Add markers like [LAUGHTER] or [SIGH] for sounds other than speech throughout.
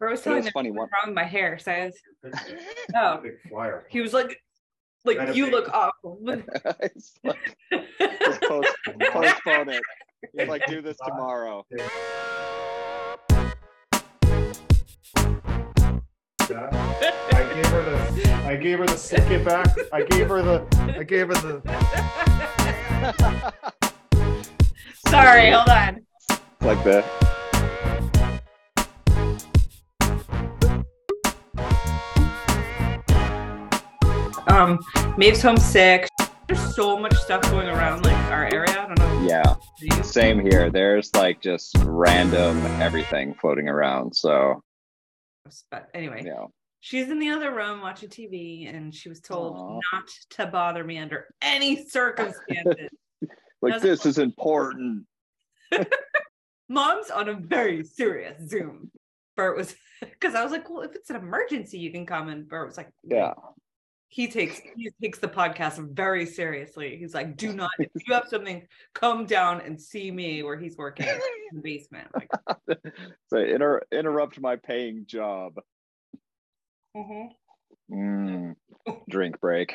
Bert was But telling was me funny. what's One, wrong with my hair. So I was, [LAUGHS] oh, Big flyer. he was like, like Gotta you be- look [LAUGHS] awful. [LAUGHS] it's like, post, postpone it. He's like, do this tomorrow. Yeah. I gave her the I gave her the stick it back. I gave her the I gave her the Sorry, hold on. like the Um, Maeve's homesick. There's so much stuff going around like our area. I don't know. yeah. Same here. There's like just random everything floating around. So But anyway, yeah. she's in the other room watching TV, and she was told Aw. not to bother me under any circumstances. [LAUGHS] Like this is important. [LAUGHS] Mom's on a very serious Zoom. Bert was [LAUGHS] because I was like, well, if it's an emergency, you can come. And Bert was like, Yeah. He takes he takes the podcast very seriously. He's like, do not if you have something, come down and see me where he's working in the basement. Like, [LAUGHS] so inter- interrupt my paying job. Mm-hmm. Mm, [LAUGHS] drink break.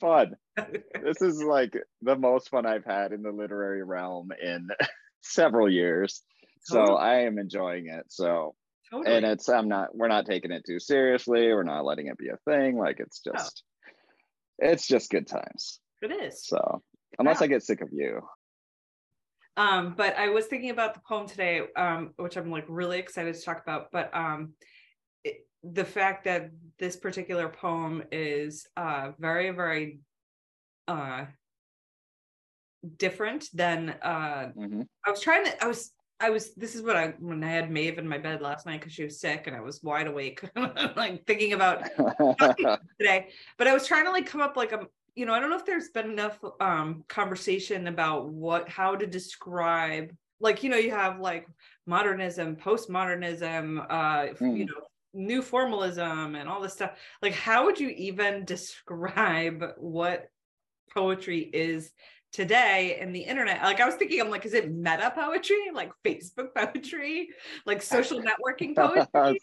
Fun. This is like the most fun I've had in the literary realm in [LAUGHS] several years. So I am enjoying it. So totally. and it's I'm not we're not taking it too seriously. We're not letting it be a thing. Like it's just it's just good times. it is. So unless. I get sick of you. Um, but I was thinking about the poem today, um, which I'm like really excited to talk about. But um, it, the fact that this particular poem is uh, very, very uh, different than uh, hmm I was trying to. I was. I was. This is what I when I had Maeve in my bed last night because she was sick and I was wide awake, [LAUGHS] like thinking about [LAUGHS] today but i was trying to like come up like a you know i don't know if there's been enough um conversation about what how to describe like you know you have like modernism postmodernism uh you Mm. know new formalism and all this stuff like how would you even [LAUGHS] describe what poetry is today in the internet like i was thinking i'm like is it meta poetry? Like facebook [LAUGHS] poetry? Like social networking [LAUGHS] poetry?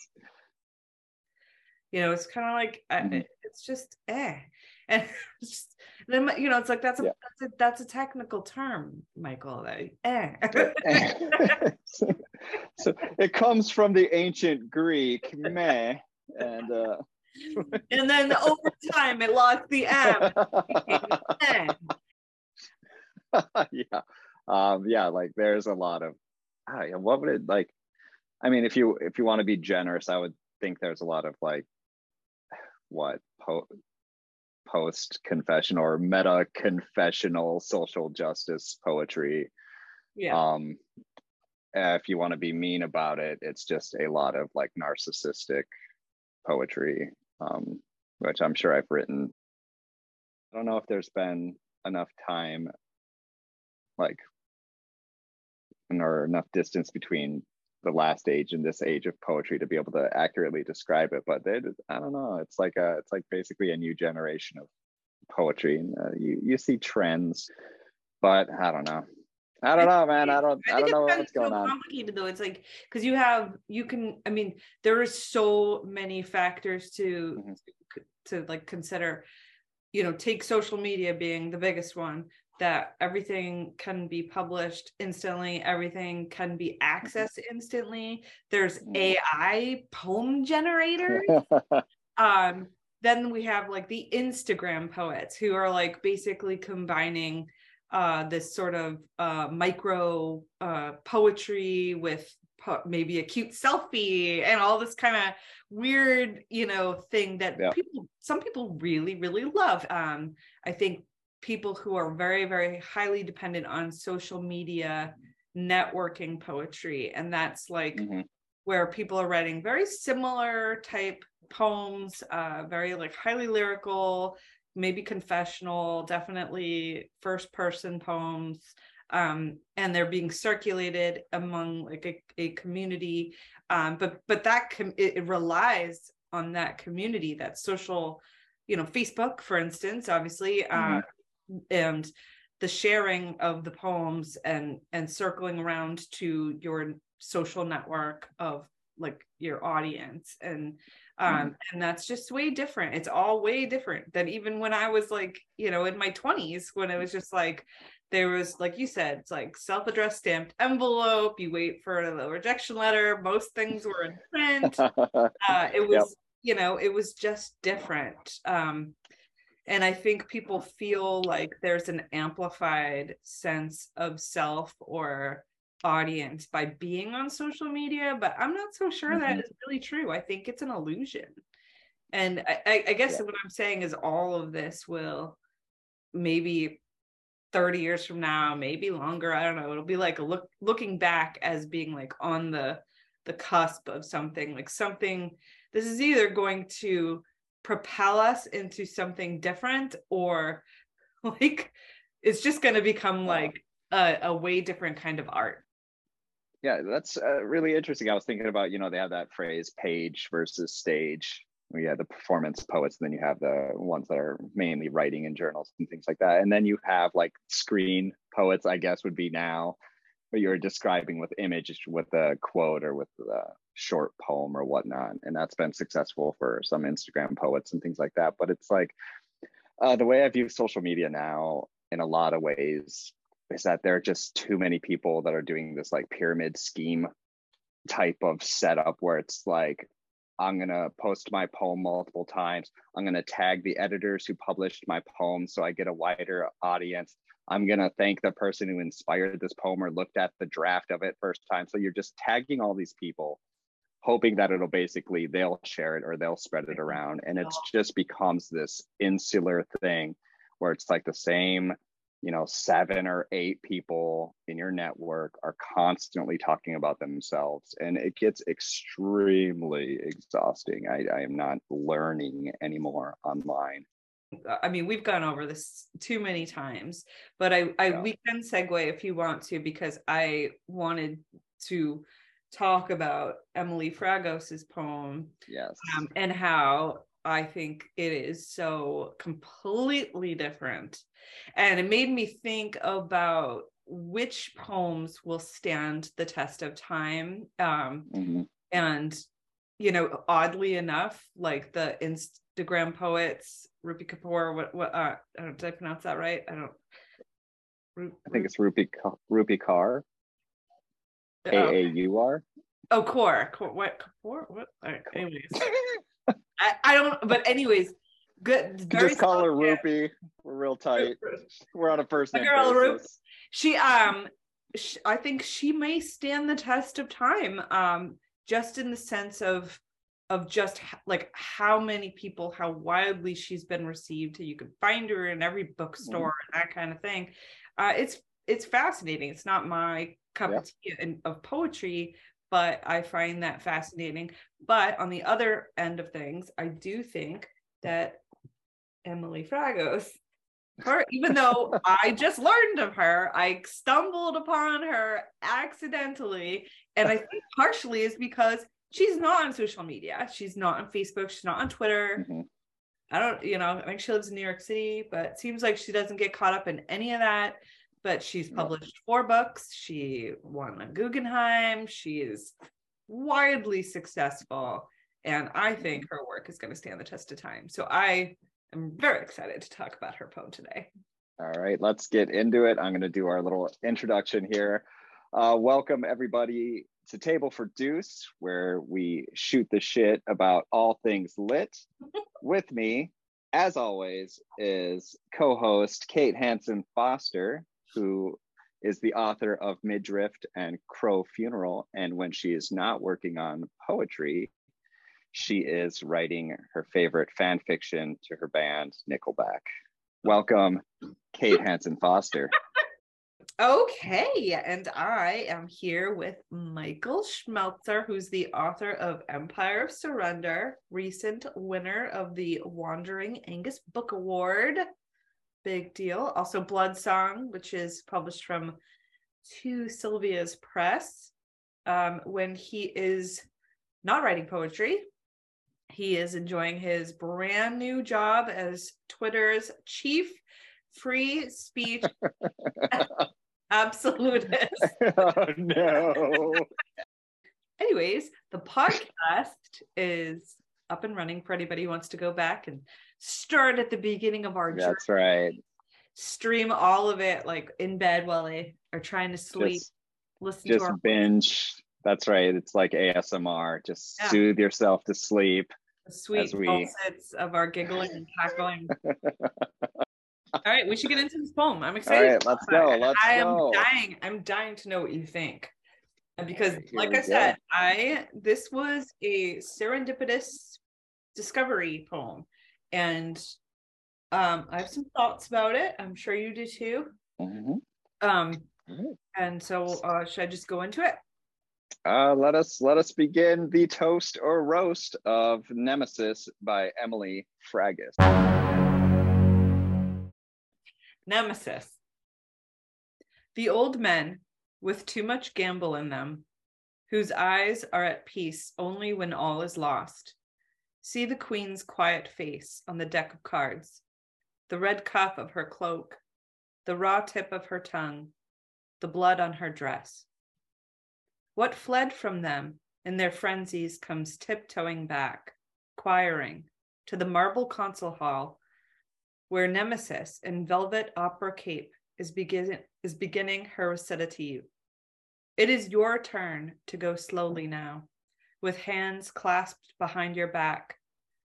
You know it's kind of like Mhm. it's just eh. [LAUGHS] And just then you know it's like that's a Yeah. that's a that's a technical term michael that eh. So, it comes from the ancient Greek, meh, and uh, and then over time it lost the m. [LAUGHS] yeah, um, yeah, like there's a lot of, ah, yeah, what would it like? I mean, if you if you want to be generous, I would think there's a lot of like, what po- post confessional or meta confessional social justice poetry. Yeah. Um if you want to be mean about it it's just a lot of like narcissistic poetry um which i'm sure i've written. I don't know if there's been enough time like or enough distance between the last age and this age of poetry to be able to accurately describe it but it, i don't know it's like a it's like basically a new generation of poetry. And uh, you you see trends but i don't know. I don't know man. I don't i, think don't know what's so going on. complicated though. It's like because you have you can i mean there are so many factors to Mhm. to like consider you know take social media being the biggest one that everything can be published instantly everything can be accessed instantly there's Mhm. ai poem generators [LAUGHS] um then we have like the instagram poets who are like basically combining uh this sort of uh micro uh poetry with po- maybe a cute selfie and all this kind of weird you know thing that Yeah. people some people really really love um i think people who are very very highly dependent on social media networking poetry and that's like Mhm. where people are writing very similar type poems, uh, very like highly lyrical, maybe confessional, definitely first person poems. Um, and they're being circulated among like a, a community. Um, but but that com- it, it relies on that community, that social, you know, Facebook, for instance, obviously, uh, and the sharing of the poems and and circling around to your social network of like your audience and um mm-hmm. and that's just way different it's all way different than even when i was like you know in my 20s when it was just like there was like you said it's like self-addressed stamped envelope you wait for the rejection letter most things were in print [LAUGHS] uh, it was yep. you know it was just different um and i think people feel like there's an amplified sense of self or audience by being on social media but i'm not so sure mm-hmm. that is really true i think it's an illusion and i, I guess yeah. what i'm saying is all of this will maybe 30 years from now maybe longer i don't know it'll be like a look looking back as being like on the the cusp of something like something this is either going to propel us into something different or [LAUGHS] like it's just going to become like a, a, way different kind of art. Yeah that's uh, really interesting. I was thinking about you know they have that phrase page versus stage. You have the performance poets and then you have the ones that are mainly writing in journals and things like that. And then you have like screen poets i guess would be now but you're describing with image with a quote or with a short poem or whatnot and that's been successful for some instagram poets and things like that but it's like uh, the way i view social media now in a lot of ways is that there are just too many people that are doing this like pyramid scheme type of setup where it's like I'm going to post my poem multiple times. I'm going to tag the editors who published my poem so I get a wider audience. I'm going to thank the person who inspired this poem or looked at the draft of it first time. So you're just tagging all these people, hoping that it'll basically they'll share it or they'll spread it around. And it just becomes this insular thing where it's like the same you know seven or eight people in your network are constantly talking about themselves and it gets extremely exhausting i, I am not learning anymore online I mean, we've gone over this too many times, but I, I yeah. we can segue if you want to, because I wanted to talk about Emily Fragos's poem. Yes. Um, and how I think it is so completely different. And it made me think about which poems will stand the test of time. Um, mm-hmm. And, you know, oddly enough, like the Instagram poets, Rupi Kapoor, what, what, uh, I don't, did I pronounce that right? I don't. I think it's Rupi, Rupi Kaur. K A U R. Oh, Kaur. What? Kapoor? What? All right. Anyways. I, I don't. But anyways, good. Just call her Rupi. We're real tight. We're on a first name girl, basis. She um, she, I think she may stand the test of time. Um, just in the sense of of just like how many people, how widely she's been received. You can find her in every bookstore mm. and that kind of thing. Uh, it's it's fascinating. It's not my cup yeah. of tea of poetry, but I find that fascinating. But on the other end of things, I do think that Emily Fragos, her, even though [LAUGHS] I just learned of her, I stumbled upon her accidentally. And I think [LAUGHS] partially is because she's not on social media. She's not on Facebook. She's not on Twitter. Mm-hmm. I don't, you know, I think she lives in New York City, but it seems like she doesn't get caught up in any of that but she's published four books. She won a Guggenheim. She is widely successful. And I think her work is going to stand the test of time. So I am very excited to talk about her poem today. All right, let's get into it. I'm going to do our little introduction here. Uh, welcome, everybody, to Table for Deuce, where we shoot the shit about all things lit. [LAUGHS] With me, as always, is co host Kate Hanson Foster who is the author of Midriff and Crow Funeral. And when she is not working on poetry, she is writing her favorite fan fiction to her band, Nickelback. Welcome, Kate Hanson Foster. Okay, and I am here with Michael Schmeltzer, who's the author of Empire of Surrender, recent winner of the Wandering Aengus Book Award big deal. Also, Blood Song, which is published from Two Sylvias Press. Um, when he is not writing poetry, he is enjoying his brand new job as Twitter's chief free speech [LAUGHS] [LAUGHS] absolutist. [LAUGHS] oh no. [LAUGHS] Anyways, the podcast is up and running for anybody who wants to go back and start at the beginning of our journey. That's right. Stream all of it like in bed while they are trying to sleep. Just, listen to just our binge. That's right. It's like ASMR. Just Yeah. soothe yourself to sleep. sweet as we- of our giggling and cackling. [LAUGHS] all right, we should get into this poem. I'm excited. right, let's go. Let's I am go. dying. I'm dying to know what you think. Because, Here like I go. said, I this was a serendipitous discovery poem, and um, I have some thoughts about it. I'm sure you do too. Mhm. Um, All and so, uh, should I just go into it? Uh, let us let us begin the toast or roast of Nemesis by Emily Fragos. Nemesis. The old men with too much gamble in them, whose eyes are at peace only when all is lost, see the queen's quiet face on the deck of cards, the red cuff of her cloak, the raw tip of her tongue, the blood on her dress. What fled from them in their frenzies comes tiptoeing back, choiring to the marble council hall where Nemesis in velvet opera cape is, begin- is beginning her recitative. It is your turn to go slowly now, with hands clasped behind your back,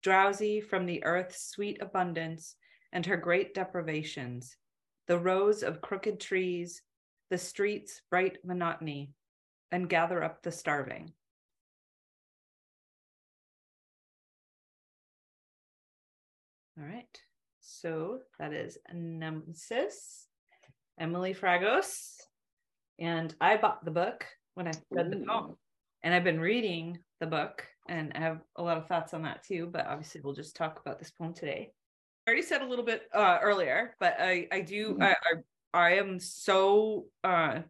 drowsy from the earth's sweet abundance and her great deprivations, the rows of crooked trees, the streets' bright monotony, and gather up the starving. All right. So that is Nemesis, Emily Fragos. And I bought the book when I read the poem. And I've been reading the book and I have a lot of thoughts on that too. But obviously, we'll just talk about this poem today. I already said a little bit uh, earlier, but I, I do, Mhm. I, I, I am so uh,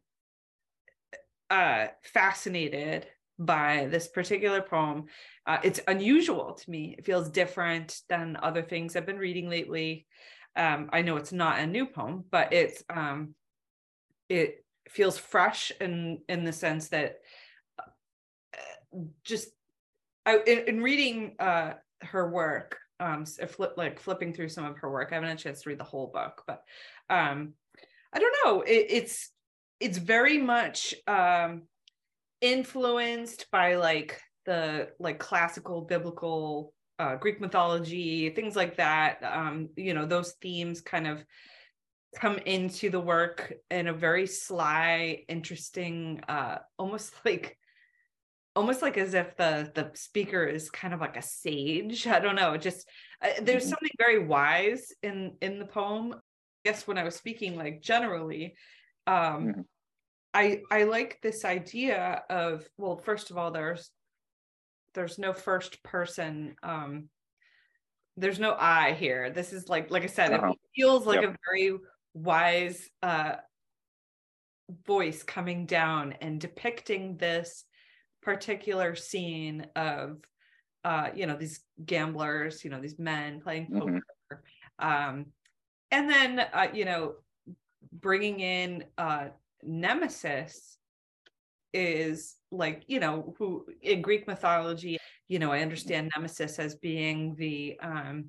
uh, fascinated by this particular poem. Uh, it's unusual to me. It feels different than other things I've been reading lately. Um, I know it's not a new poem, but it's um, it feels fresh in in the sense that uh, just I in, in reading uh, her work, um, flip like flipping through some of her work. I haven't had a chance to read the whole book, but um, I don't know. It, it's it's very much um, influenced by like the like classical biblical uh, Greek mythology, things like that. Um, you know, those themes kind of come into the work in a very sly, interesting, uh, almost [LAUGHS] like almost like as if the the speaker is kind of like a sage. [LAUGHS] I don't know. Just uh, there's Mhm. something very wise in in the poem. I guess when I was speaking like generally, um, Mhm. I I like this idea of well, first of all, there's there's no first person um there's no I here. This is like like I said, Uh-huh. it feels like Yep. a very wise uh voice coming down and depicting this particular scene of uh you know these gamblers, you know, these men playing Mhm. poker. Um and then uh you know bringing in uh nemesis is like you know who in greek mythology you know i understand nemesis as being the um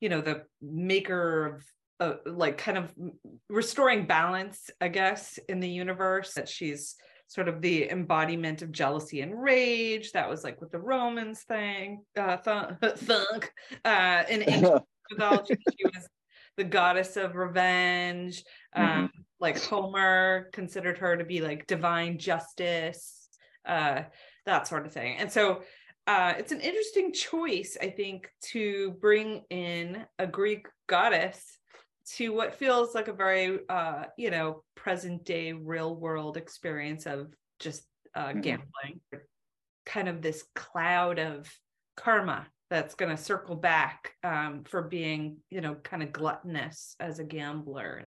you know the maker of uh, like kind of restoring balance i guess in the universe that she's sort of the embodiment of jealousy and rage. That was like with the romans thing uh thunk, [LAUGHS] thunk uh in ancient [LAUGHS] mythology. She was the goddess of revenge. Um like homer considered her to be like divine justice uh that sort of thing and so uh it's an interesting choice i think to bring in a greek goddess to what feels like a very uh you know present day real world experience of just uh Mhm. gambling kind of this cloud of karma that's going to circle back um, for being, you know, kind of gluttonous as a gambler.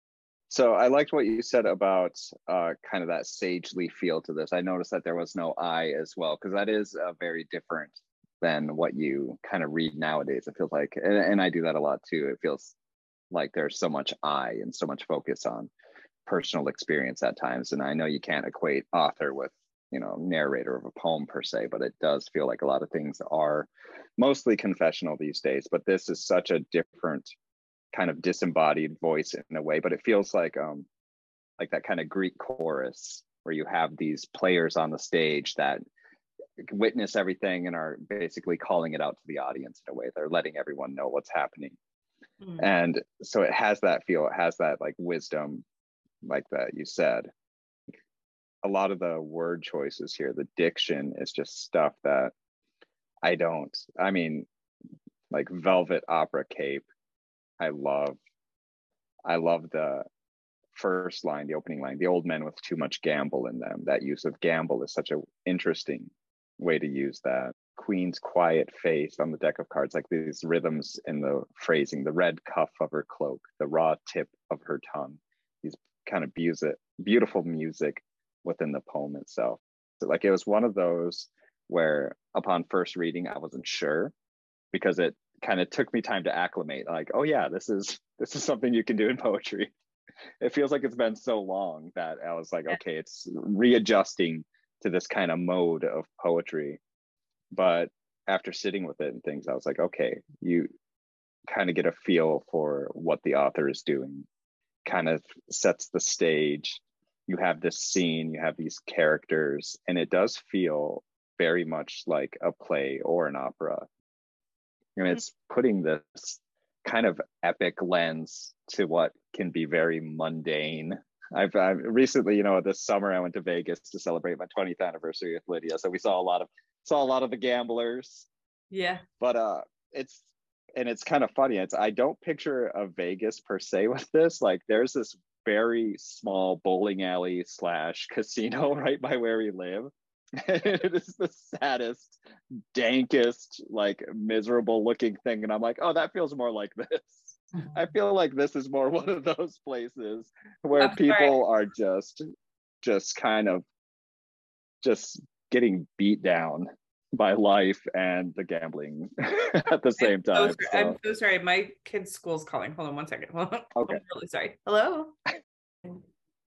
So I liked what you said about uh, kind of that sagely feel to this. I noticed that there was no I as well, because that is uh, very different than what you kind of read nowadays. It feels like, and, and I do that a lot too. It feels like there's so much i and so much focus on personal experience at times and i know you can't equate author with you know narrator of a poem per se but it does feel like a lot of things are mostly confessional these days but this is such a different kind of disembodied voice in a way but it feels like um like that kind of greek chorus where you have these players on the stage that witness everything and are basically calling it out to the audience in a way. They're letting everyone know what's happening. Mm. and so it has that feel it has that like wisdom like that you said. A lot of the word choices here the diction is just stuff that i don't i mean like velvet opera cape i love i love the first line the opening line the old men with too much gamble in them that use of gamble is such an interesting way to use that queen's quiet face on the deck of cards like these rhythms in the phrasing the red cuff of her cloak the raw tip of her tongue these kind of music beautiful music within the poem itself. So like it was one of those where upon first reading I wasn't sure because it kind of took me time to acclimate like oh yeah this is [LAUGHS] this is something you can do in poetry. It feels like it's been so long that I was like okay it's readjusting to this kind of mode of poetry. But after sitting with it and things I was like okay you kind of get a feel for what the author is doing kind of sets the stage you have this scene, you have these characters, and it does feel very much like a play or an opera. And it's putting this kind of epic lens to what can be very mundane. I've, I've, recently, you know, this summer I went to Vegas to celebrate my 20th anniversary with Lydia. So we saw a lot of saw a lot of the gamblers. Yeah. But uh it's and it's kind of funny. It's I don't picture a Vegas per se with this. Like there's this very small bowling alley slash casino [LAUGHS] right by where we live. [LAUGHS] it is the saddest, dankest, like miserable looking thing. And I'm like, oh, that feels more like this. [LAUGHS] I feel like this is more [LAUGHS] one of those places where I'm people sorry. are just just kind of just getting beat down by life and the gambling at the same I'm time. So so. I'm so sorry. My kid's school's calling. Hold on one second. okay. I'm really sorry. Hello.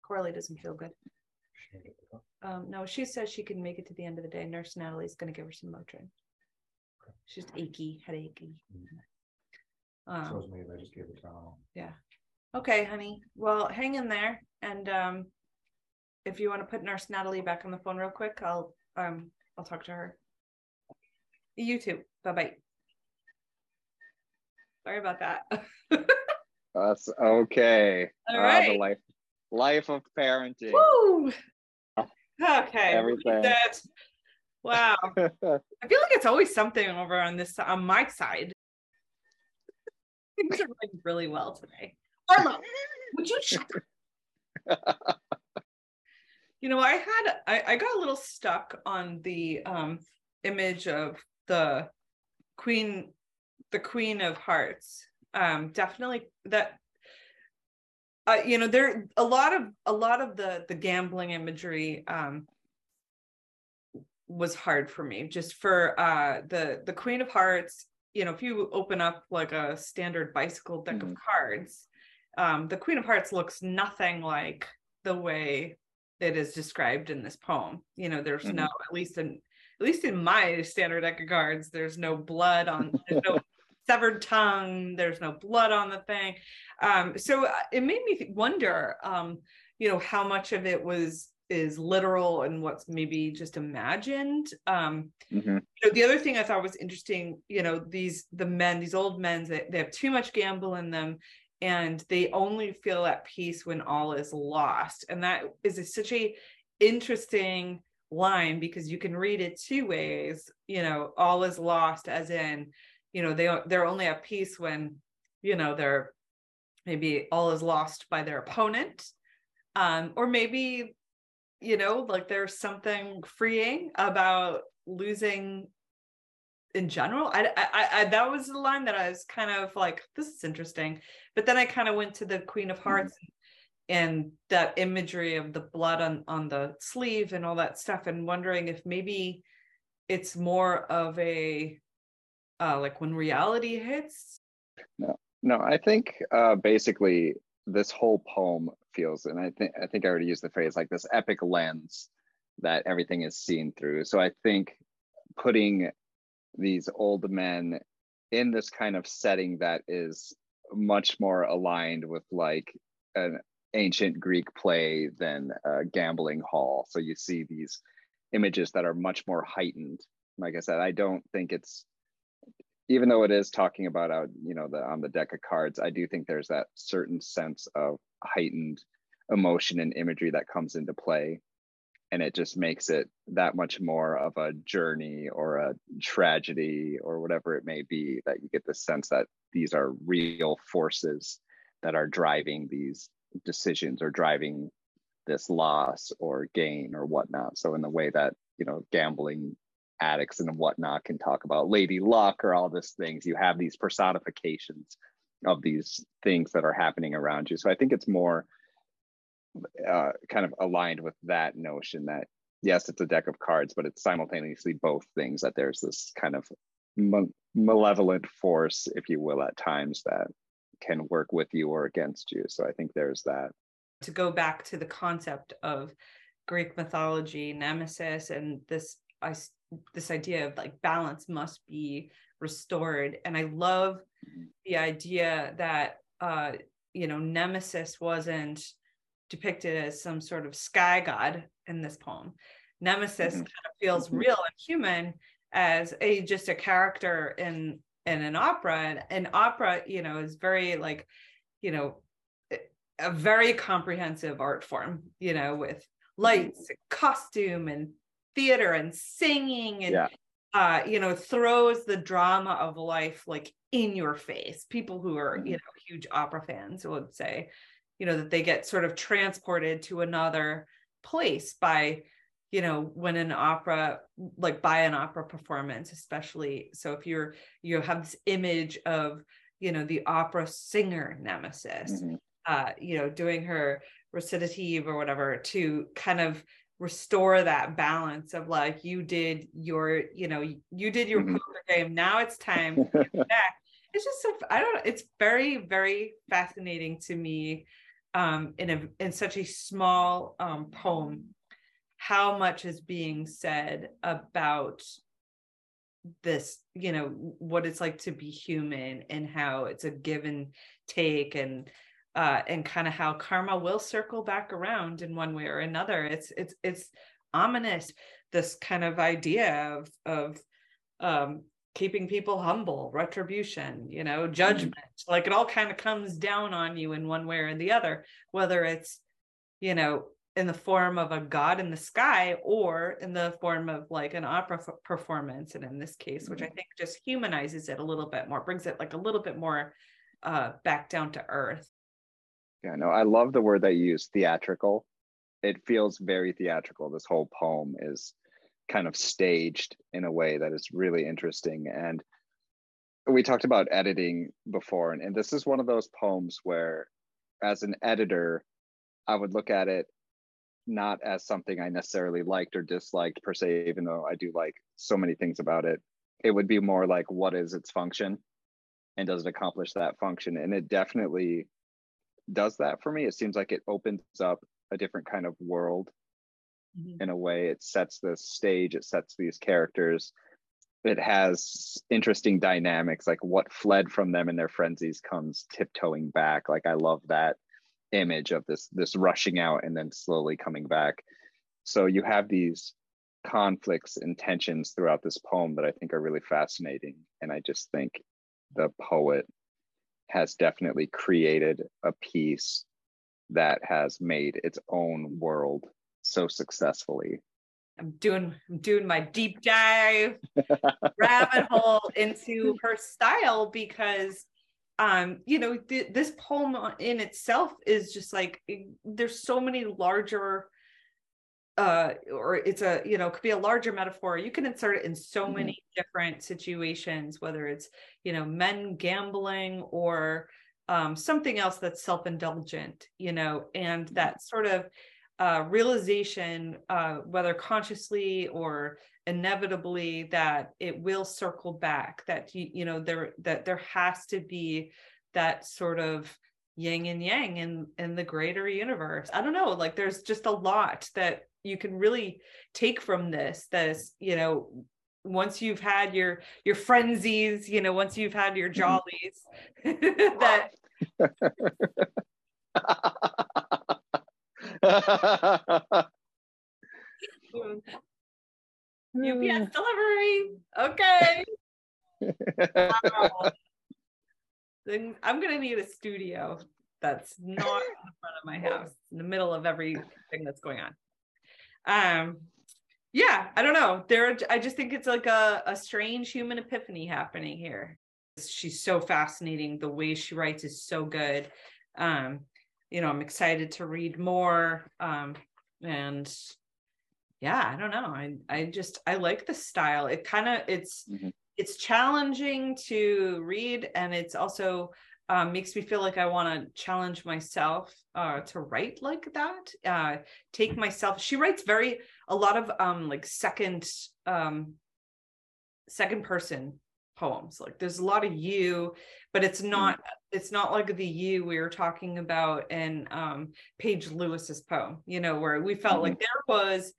Coralie doesn't feel good. Um, no, she says she can make it to the end of the day. Nurse Natalie's going to give her some Motrin. She's achy, headachy. Mm-hmm. Um, so me. I just gave her Tylenol. Yeah. Okay, honey. Well, hang in there, and um, if you want to put Nurse Natalie back on the phone real quick, I'll um, I'll talk to her. You too. Bye bye. Sorry about that. [LAUGHS] That's okay. All right. Uh, the life, life of parenting. Woo! Okay. Everything. That. Wow. [LAUGHS] I feel like it's always something over on this on my side. Things are going really well today. Arlo, would you? [LAUGHS] you know, I had I, I got a little stuck on the um image of the queen the queen of hearts um definitely that uh, you know there a lot of a lot of the the gambling imagery um was hard for me just for uh the the queen of hearts you know if you open up like a standard bicycle deck mm-hmm. of cards um the queen of hearts looks nothing like the way it is described in this poem you know there's mm-hmm. no at least in at least in my standard deck of cards, there's no blood on, there's no severed tongue, there's no blood on the thing. Um, so uh, it made me wonder, um, you know, how much of it was is literal and what's maybe just imagined. Um, mm-hmm. you know, the other thing I thought was interesting, you know, these the men, these old men, they, they have too much gamble in them and they only feel at peace when all is lost. And that is a, such a interesting line because you can read it two ways you know all is lost as in you know they they're only at peace when you know they're maybe all is lost by their opponent. Um or maybe you know like there's something freeing about losing in general. I, I i that was the line that i was kind of like this is interesting. But then i kind of went to the queen of hearts mm-hmm and that imagery of the blood on on the sleeve and all that stuff and wondering if maybe it's more of a uh like when reality hits no No, I think uh, basically this whole poem feels, and I think I think I already used the phrase like this epic lens that everything is seen through. So I think putting these old men in this kind of setting that is much more aligned with like an ancient Greek play than a gambling hall. So you see these images that are much more heightened. Like I said, I don't think it's even though it is talking about out, you know, the on the deck of cards, I do think there's that certain sense of heightened emotion and imagery that comes into play. And it just makes it that much more of a journey or a tragedy or whatever it may be that you get the sense that these are real forces that are driving these decisions or driving this loss or gain or whatnot. So in the way that, you know, gambling addicts and whatnot can talk about. Lady luck or all these things. You have these personifications of these things that are happening around you. So i think it's more uh, kind of aligned with that notion that yes it's a deck of cards but it's simultaneously both things that there's this kind of malevolent force if you will at times that can work with you or against you. So i think there's that. To go back to the concept of greek mythology nemesis and this I this idea of like balance must be restored and i love mm-hmm. the idea that uh you know nemesis wasn't depicted as some sort of sky god in this poem nemesis mm-hmm. kind of feels mm-hmm. real and human as a just a character in in an opera and an opera you know is very like you know a very comprehensive art form you know with lights and costume and theater and singing and yeah. uh, you know throws the drama of life like in your face people who are mm-hmm. you know huge opera fans would say you know that they get sort of transported to another place by you know when an opera like by an opera performance especially so if you're you have this image of you know the opera singer nemesis mm-hmm. uh you know doing her recitative or whatever to kind of restore that balance of like you did your you know you did your mm-hmm. poker game now it's time [LAUGHS] it's just so i don't know it's very very fascinating to me um in a in such a small um poem how much is being said about this you know what it's like to be human and how it's a give and take and uh, and kind of how karma will circle back around in one way or another. It's it's it's ominous. This kind of idea of of um, keeping people humble, retribution, you know, mm-hmm. judgment. Mm-hmm. Like it all kind of comes down on you in one way or the other, whether it's you know in the form of a god in the sky or in the form of like an opera f- performance and in this case which i mm-hmm. think just humanizes it a little bit more brings it like a little bit more uh back down to earth yeah, no, I love the word that you use, theatrical. It feels very theatrical. This whole poem is kind of staged in a way that is really interesting. And we talked about editing before, and, and this is one of those poems where, as an editor, I would look at it not as something I necessarily liked or disliked per se, even though I do like so many things about it. It would be more like, what is its function? And does it accomplish that function? And it definitely does that for me. It seems like it opens up a different kind of world mm-hmm. in a way. It sets the stage, it sets these characters. It has interesting dynamics, like what fled from them in their frenzies comes tiptoeing back. Like I love that image of this this rushing out and then slowly coming back. So you have these conflicts and tensions throughout this poem that I think are really fascinating. And I just think the poet has definitely created a piece that has made its own world so successfully. I'm doing I'm doing my deep dive [LAUGHS] rabbit hole into her style because um you know th- this poem in itself is just like there's so many larger uh or it's a you know could be a larger metaphor you can insert it in so mm-hmm. many different situations whether it's you know men gambling or um something else that's self-indulgent you know and mm-hmm. that sort of uh realization uh whether consciously or inevitably that it will circle back that you, you know there that there has to be that sort of yin and yang in in the greater universe i don't know like there's just a lot that you can really take from this this you know once you've had your your frenzies you know once you've had your mm-hmm. jollies [LAUGHS] that UPS [LAUGHS] delivery. Okay. Wow. Then I'm gonna need a studio that's not in front of my [LAUGHS] house, in the middle of everything that's going on. Um, yeah, I don't know. There, I just think it's like a, a strange human epiphany happening here. She's so fascinating. The way she writes is so good. Um, you know, I'm excited to read more. Um, and yeah, I don't know. I I just I like the style. It kind of it's Mhm. it's challenging to read, and it's also um, makes me feel like I want to challenge myself uh, to write like that. Uh, take myself. She writes very a lot of um like second um second person poems. Like there's a lot of you, but it's not it's not like the you we were talking about in um Paige Lewis's poem, you know, where we felt like there was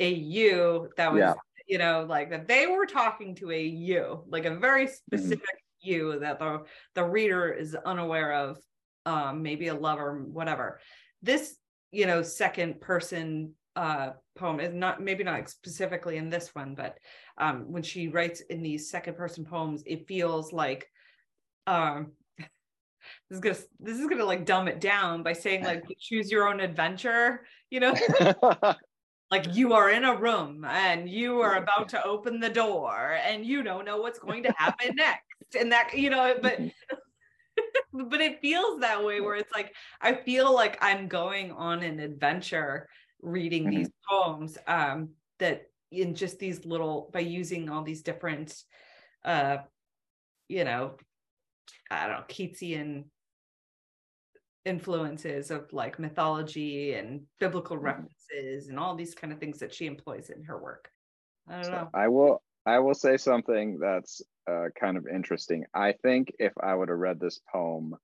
a you that was, Yeah. you know, like that they were talking to a you, like a very specific you that the the reader is unaware of, um, maybe a lover, whatever. This, you know, second person uh poem is not maybe not specifically in this one, but um when she writes in these second person poems, it feels like um [LAUGHS] this is gonna this is gonna like dumb it down by saying like [LAUGHS] choose your own adventure you know [LAUGHS] like you are in a room and you are about to open the door and you don't know what's going to happen next and that you know but [LAUGHS] but it feels that way where it's like i feel like i'm going on an adventure reading these poems um that in just these little by using all these different uh you know i don't know keatsian influences of like mythology and biblical Mhm. references and all these kind of things that she employs in her work. I don't So know. I will I will say something that's uh, kind of interesting. I think if I would have read this poem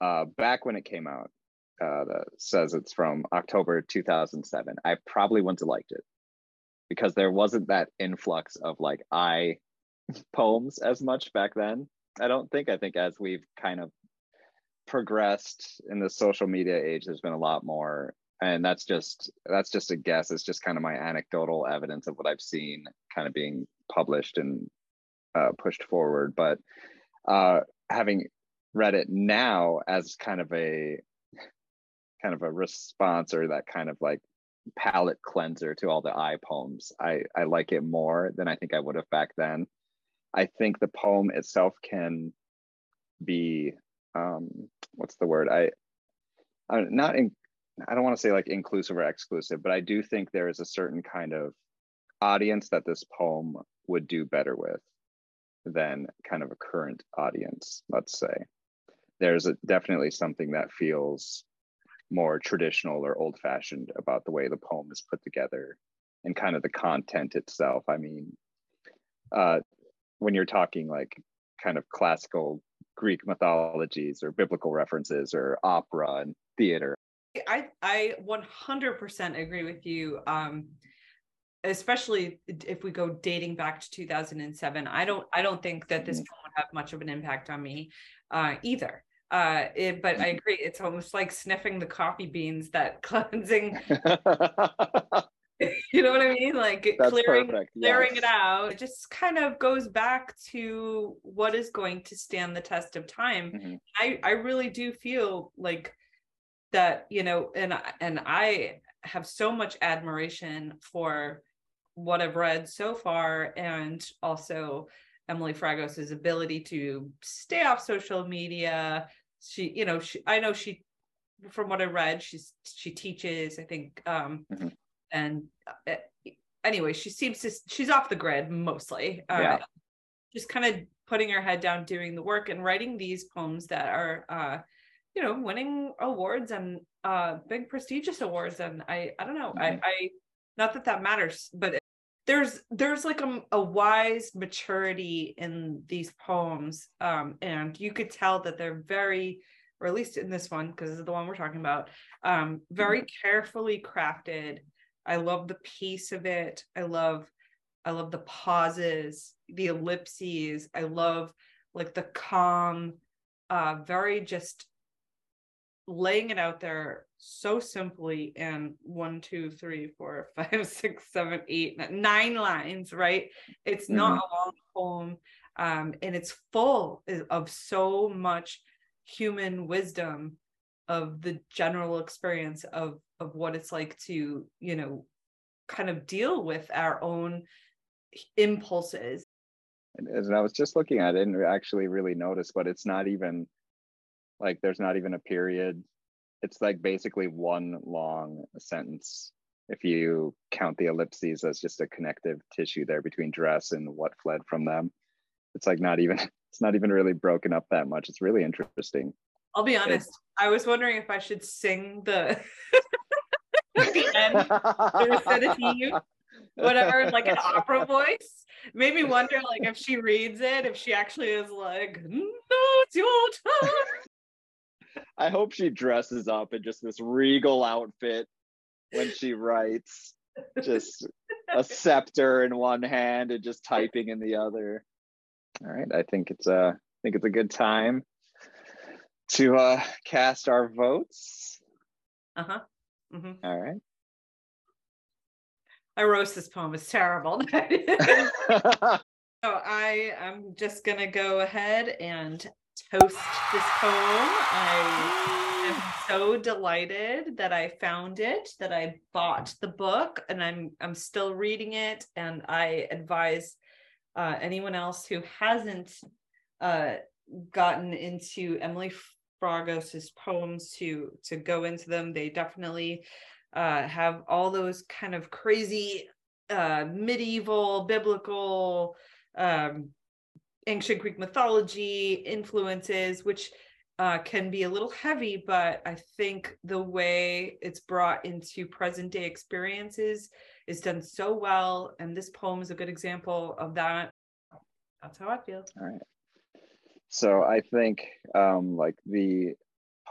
uh, back when it came out, uh, that says it's from October 2007, I probably wouldn't have liked it because there wasn't that influx of like I [LAUGHS] poems as much back then. I don't think. I think as we've kind of progressed in the social media age, there's been a lot more and that's just that's just a guess it's just kind of my anecdotal evidence of what i've seen kind of being published and uh, pushed forward. But uh, having read it now as kind of a kind of a response or that kind of like palette cleanser to all the i poems i i like it more than i think i would have back then. I think the poem itself can be um what's the word? I I'm not in I don't want to say like inclusive or exclusive, but I do think there is a certain kind of audience that this poem would do better with than kind of a current audience, let's say. There's a, definitely something that feels more traditional or old fashioned about the way the poem is put together and kind of the content itself. I mean, uh, when you're talking like kind of classical Greek mythologies or biblical references or opera and theater, I I 100% agree with you. Um, especially if we go dating back to 2007. I don't I don't think that this Mhm. film would have much of an impact on me uh, either. Uh, it, but I Mhm. agree. It's almost like sniffing the coffee beans that [LAUGHS] cleansing. [LAUGHS] You know what I mean? Like That's clearing perfect. clearing yes. it out. It just kind of goes back to what is going to stand the test of time. Mhm. I I really do feel like that you know and and I have so much admiration for what I've read so far and also Emily Fragos's ability to stay off social media she you know she I know she from what I read she's she teaches I think um Mhm. and uh, anyway she seems to she's off the grid mostly uh, Yeah. just kind of putting her head down doing the work and writing these poems that are uh you know winning awards and uh big prestigious awards and i i don't know i Mhm. i not that that matters but there's there's like a, a wise maturity in these poems um and you could tell that they're very or at least in this one because this is the one we're talking about um very Mm-hmm. carefully crafted. I love the pace of it. I love i love the pauses the ellipses. I love like the calm uh very just laying it out there so simply in one, two, three, four, [LAUGHS] five, six, seven, eight, nine lines, right? It's not a long poem. Um, and it's full of so much human wisdom of the general experience of of what it's like to, you know, kind of deal with our own impulses. And as I was just looking at it, I didn't actually really notice, but it's not even like there's not even a period. It's like basically one long sentence. If you count the ellipses as just a connective tissue there between dress and what fled from them, it's like not even [LAUGHS] it's not even really broken up that much. It's really interesting. I'll be honest. I was wondering if I should sing the [LAUGHS] the end the recitative, whatever, like an opera [LAUGHS] voice. Made me wonder, like, if she reads it, if she actually is like, hmm, "No, it's your turn." I hope she dresses up in just this regal outfit when she writes, just a scepter in one hand and just typing in the other. All right, I think it's a I think it's a good time to uh, cast our votes. Uh huh. hmm All right. I roast this poem. It's terrible. [LAUGHS] [LAUGHS] so I am just gonna go ahead and toast this poem. I am so delighted that I found it, that I bought the book, and I'm I'm still reading it. And I advise uh, anyone else who hasn't uh, gotten into Emily Fragos's poems to to go into them. They definitely uh, have all those kind of crazy uh, medieval, biblical, um, ancient Greek mythology influences, which uh, can be a little heavy, but I think the way it's brought into present day experiences is done so well. And this poem is a good example of that. That's how I feel. All right. So I think um, like the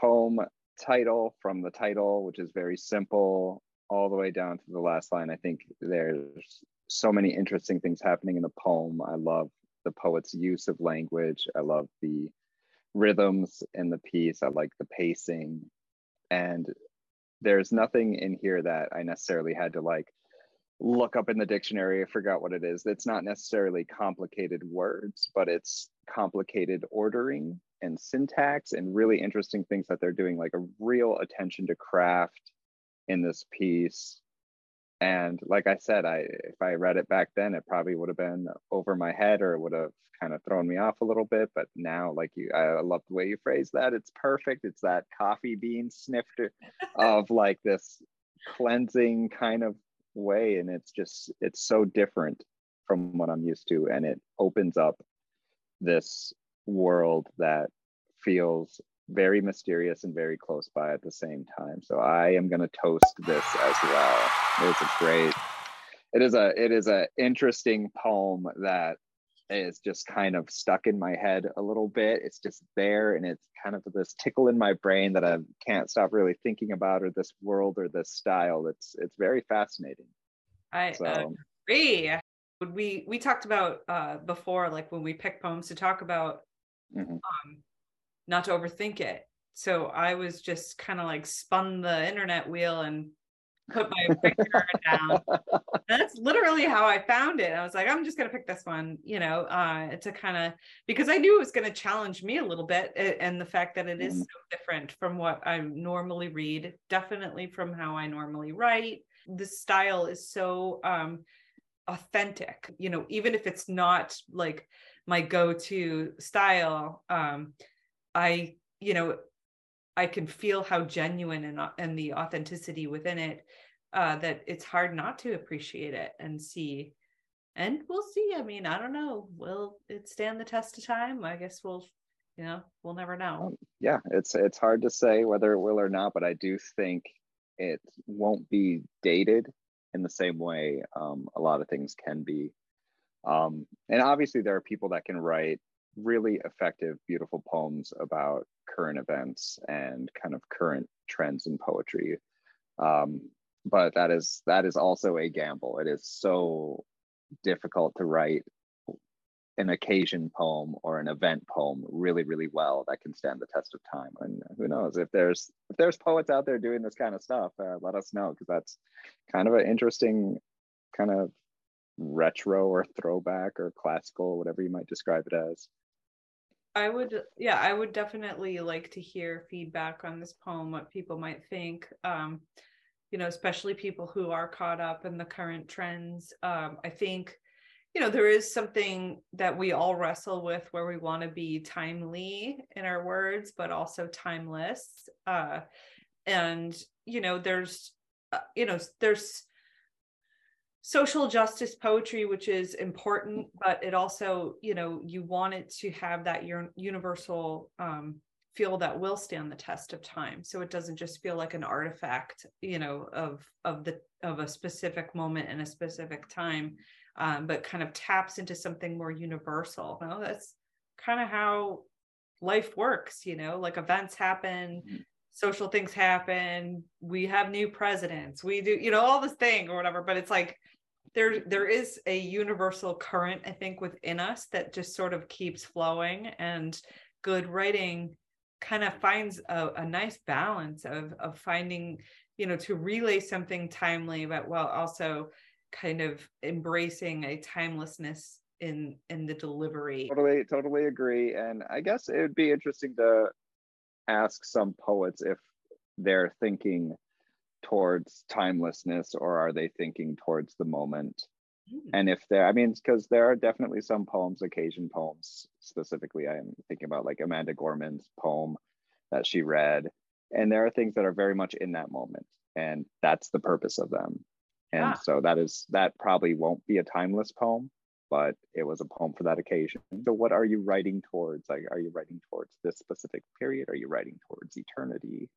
poem title from the title, which is very simple, all the way down to the last line. I think there's so many interesting things happening in the poem. I love the poet's use of language. I love the rhythms in the piece. I like the pacing. And there's nothing in here that I necessarily had to like look up in the dictionary. I forgot what it is. It's not necessarily complicated words, but it's complicated ordering and syntax and really interesting things that they're doing, like a real attention to craft in this piece. And like I said, I if I read it back then, it probably would have been over my head or it would have kind of thrown me off a little bit. But now, like you, I love the way you phrase that. It's perfect. It's that coffee bean snifter [LAUGHS] of like this cleansing kind of way. And it's just, it's so different from what I'm used to. And it opens up this world that feels very mysterious and very close by at the same time. So I am going to toast this as well. It's a great. It is a it is a interesting poem that is just kind of stuck in my head a little bit. It's just there and it's kind of this tickle in my brain that I can't stop really thinking about or this world or this style. It's it's very fascinating. I So agree. We we talked about uh before, like when we pick poems to talk about mhm. um, not to overthink it. So I was just kind of like spun the internet wheel and put my [LAUGHS] finger down. That's literally how I found it. I was like, I'm just gonna pick this one, you know, uh, to kind of because I knew it was gonna challenge me a little bit, and the fact that it is Mhm. so different from what I normally read, definitely from how I normally write. The style is so um authentic, you know, even if it's not like my go-to style, um, I, you know, I can feel how genuine and, and the authenticity within it uh, that it's hard not to appreciate it and see. And we'll see. I mean, I don't know. Will it stand the test of time? I guess we'll, you know, we'll never know. Um, yeah, it's it's hard to say whether it will or not, but I do think it won't be dated in the same way um, a lot of things can be. Um, and obviously, there are people that can write really effective, beautiful poems about current events and kind of current trends in poetry. Um, but that is that is also a gamble. It is so difficult to write an occasion poem or an event poem really really well that can stand the test of time and who knows if there's if there's poets out there doing this kind of stuff uh, let us know because that's kind of an interesting kind of retro or throwback or classical whatever you might describe it as I would, yeah, I would definitely like to hear feedback on this poem, what people might think. Um, you know, especially people who are caught up in the current trends. Um, I think, you know, there is something that we all wrestle with where we want to be timely in our words, but also timeless. Uh, and, you know, there's, uh, you know, there's, social justice poetry which is important but it also you know you want it to have that universal um, feel that will stand the test of time so it doesn't just feel like an artifact you know of of the of a specific moment and a specific time um, but kind of taps into something more universal well that's kind of how life works you know like events happen mm-hmm. Social things happen. We have new presidents. We do you know all this thing or whatever but it's like there there is a universal current i think within us that just sort of keeps flowing and good writing kind of finds a, a nice balance of of finding you know to relay something timely but while also kind of embracing a timelessness in in the delivery. Totally totally agree. And i guess it would be interesting to ask some poets if they're thinking towards timelessness or are they thinking towards the moment mm. and if there i mean because there are definitely some poems occasion poems specifically i'm thinking about like amanda gorman's poem that she read and there are things that are very much in that moment and that's the purpose of them and ah. so that is that probably won't be a timeless poem but it was a poem for that occasion. So what are you writing towards? Like are you writing towards this specific period? Are you writing towards eternity?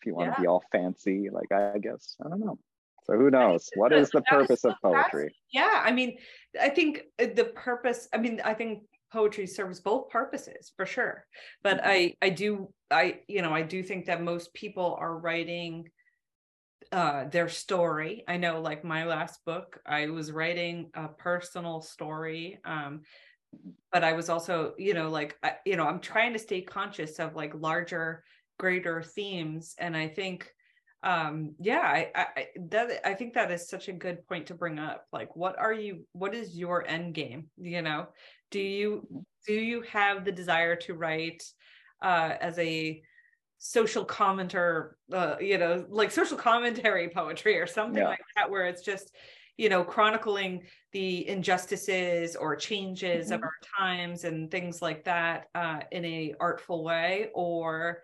If you want yeah. to be all fancy like i guess i don't know. So who knows? what is the purpose of poetry? Yeah i mean i think the purpose i mean i think poetry serves both purposes for sure. But mm-hmm. i i do i you know i do think that most people are writing uh their story. I know like my last book i was writing a personal story um but i was also you know like I, you know i'm trying to stay conscious of like larger greater themes and i think um yeah I, I that i think that is such a good point to bring up. Like what are you what is your end game you know? Do you do you have the desire to write uh as a social commenter uh you know like social commentary poetry or something yeah. like that where it's just you know chronicling the injustices or changes mm-hmm. of our times and things like that uh in a artful way or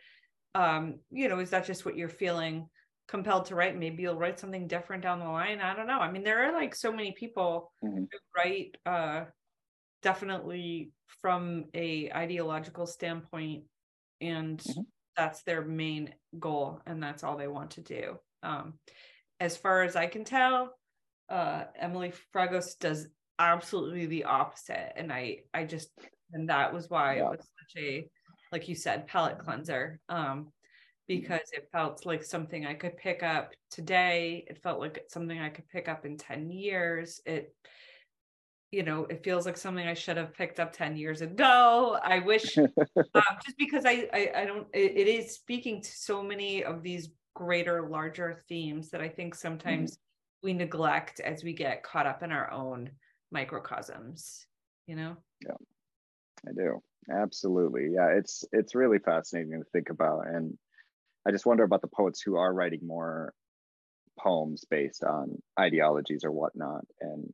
um, you know, is that just what you're feeling compelled to write? Maybe you'll write something different down the line. I don't know. I mean, there are like so many people mm-hmm. who write uh, definitely from a ideological standpoint, and mm-hmm. That's their main goal, and that's all they want to do. Um, as far as I can tell, uh, Emily Fragos does absolutely the opposite, and I, I just, and that was why yeah. it was such a like you said, palate cleanser. Um, because it felt like something I could pick up today. It felt like something I could pick up in 10 years. It, you know, it feels like something I should have picked up 10 years ago. I wish, [LAUGHS] um, just because I, I, I don't, it, it is speaking to so many of these greater, larger themes that I think sometimes mm-hmm. we neglect as we get caught up in our own microcosms, you know? Yeah, I do absolutely yeah it's it's really fascinating to think about and i just wonder about the poets who are writing more poems based on ideologies or whatnot and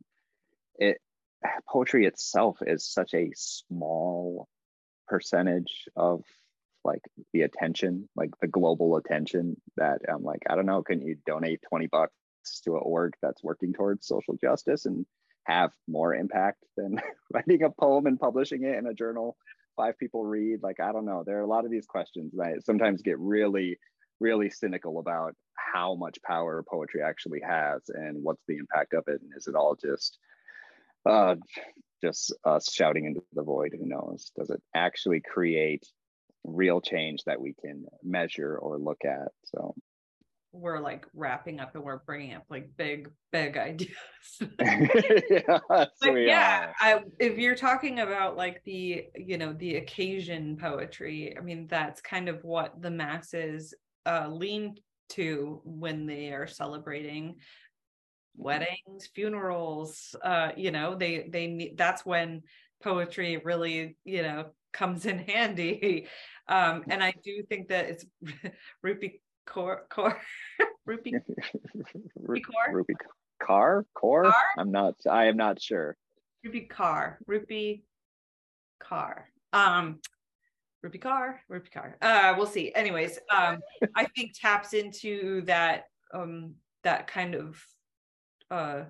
poetry itself is such a small percentage of like the attention like the global attention that i'm like i don't know can you donate 20 bucks to an org that's working towards social justice and have more impact than [LAUGHS] writing a poem and publishing it in a journal five people read? Like i don't know. There are a lot of these questions that I sometimes get really really cynical about how much power poetry actually has and what's the impact of it and is it all just uh just us shouting into the void who knows? Does it actually create real change that we can measure or look at? So we're like wrapping up and we're bringing up like big big [LAUGHS] ideas. Yes, yeah. I, if you're talking about like the you know the occasion poetry i mean that's kind of what the masses uh lean to when they are celebrating weddings funerals uh you know they they need that's when poetry really you know comes in [LAUGHS] handy. Um and i do think that it's rupee core core rupee Ru- core? Rupee car core Car? i'm not i am not sure. Rupee car rupee car um rupee car rupee car uh we'll see. Anyways um i think taps into that um that kind of uh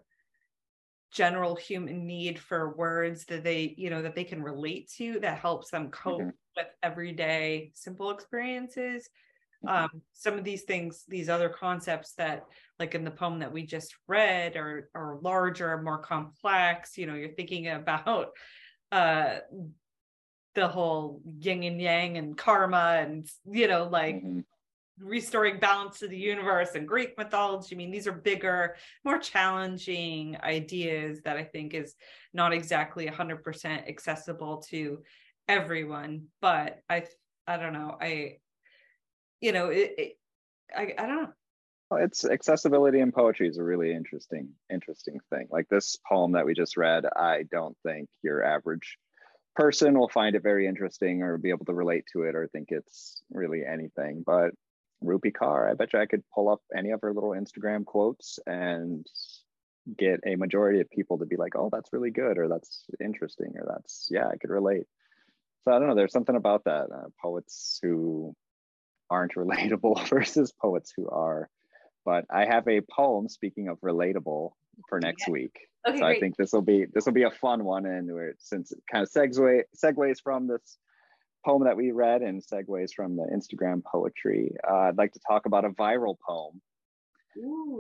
general human need for words that they you know that they can relate to that helps them cope Mhm. with everyday simple experiences Mhm. um some of these things these other concepts that like in the poem that we just read are are larger more complex you know you're thinking about [LAUGHS] uh the whole yin and yang and karma and you know like Mhm. Restoring balance to the universe and Greek mythology. I mean, these are bigger, more challenging ideas that I think is not exactly 100% accessible to everyone. But I, I don't know. I, you know, it, it I, I don't know. Well, it's accessibility in poetry is a really interesting interesting thing like this poem that we just read i don't think your average person will find it very interesting or be able to relate to it or think it's really anything but Rupi Kaur, I bet you I could pull up any of her little Instagram quotes and get a majority of people to be like, oh, that's really good, or that's interesting, or that's, yeah, I could relate. So I don't know, there's something about that. Uh, poets who aren't [LAUGHS] relatable versus poets who are. But I have a poem, speaking of relatable, for next week. Okay, so I think this will be this will be a fun one, and where since it kind of segue segues from this poem that we read and segues from the Instagram poetry, uh, I'd like to talk about a viral poem.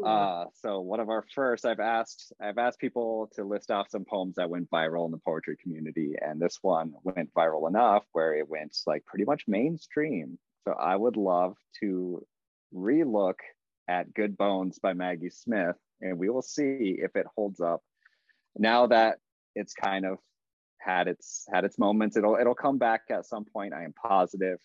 Uh, so one of our first, I've asked I've asked people to list off some poems that went viral in the poetry community, and this one went viral enough where it went like pretty much mainstream. So I would love to relook at Good Bones by Maggie Smith, and we will see if it holds up now that it's kind of had its had its moments. It'll it'll come back at some point. I am positive.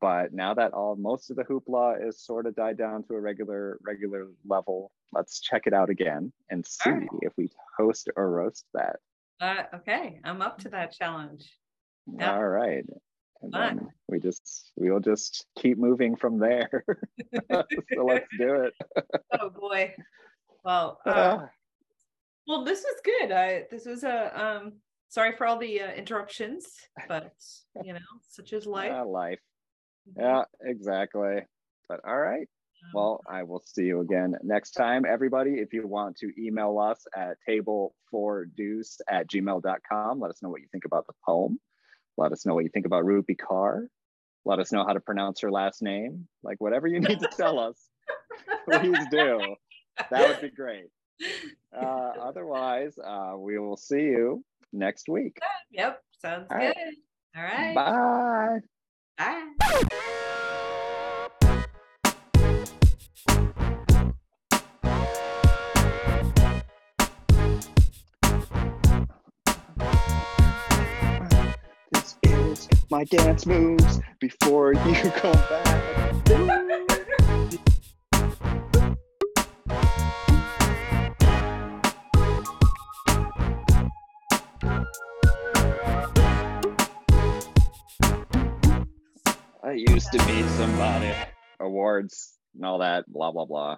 But now that all most of the hoopla is sort of died down to a regular regular level, let's check it out again and see right. if we host or roast that. Uh, okay, I'm up to that challenge. Yeah. All right. And Fun. then we just we'll just keep moving from there. [LAUGHS] so let's do it. [LAUGHS] Oh boy. Well, uh, [LAUGHS] well, this was good. I this was a um. Sorry for all the uh, interruptions, [LAUGHS] but you know, such is life. ah, life. Mhm. Yeah, exactly. But all right. Um, Well, I will see you again next time. Everybody, if you want to email us at table4deuce at gmail.com, let us know what you think about the poem. Let us know what you think about Ruby Kaur. Let us know how to pronounce her last name. Like whatever you need to tell us, [LAUGHS] please do. That would be great. [LAUGHS] Uh, otherwise, uh, we will see you next week. Yep, sounds All right. good. All right. Bye. Bye. This is my dance moves before you come back. [LAUGHS] I used to be somebody. Awards and all that, blah, blah, blah.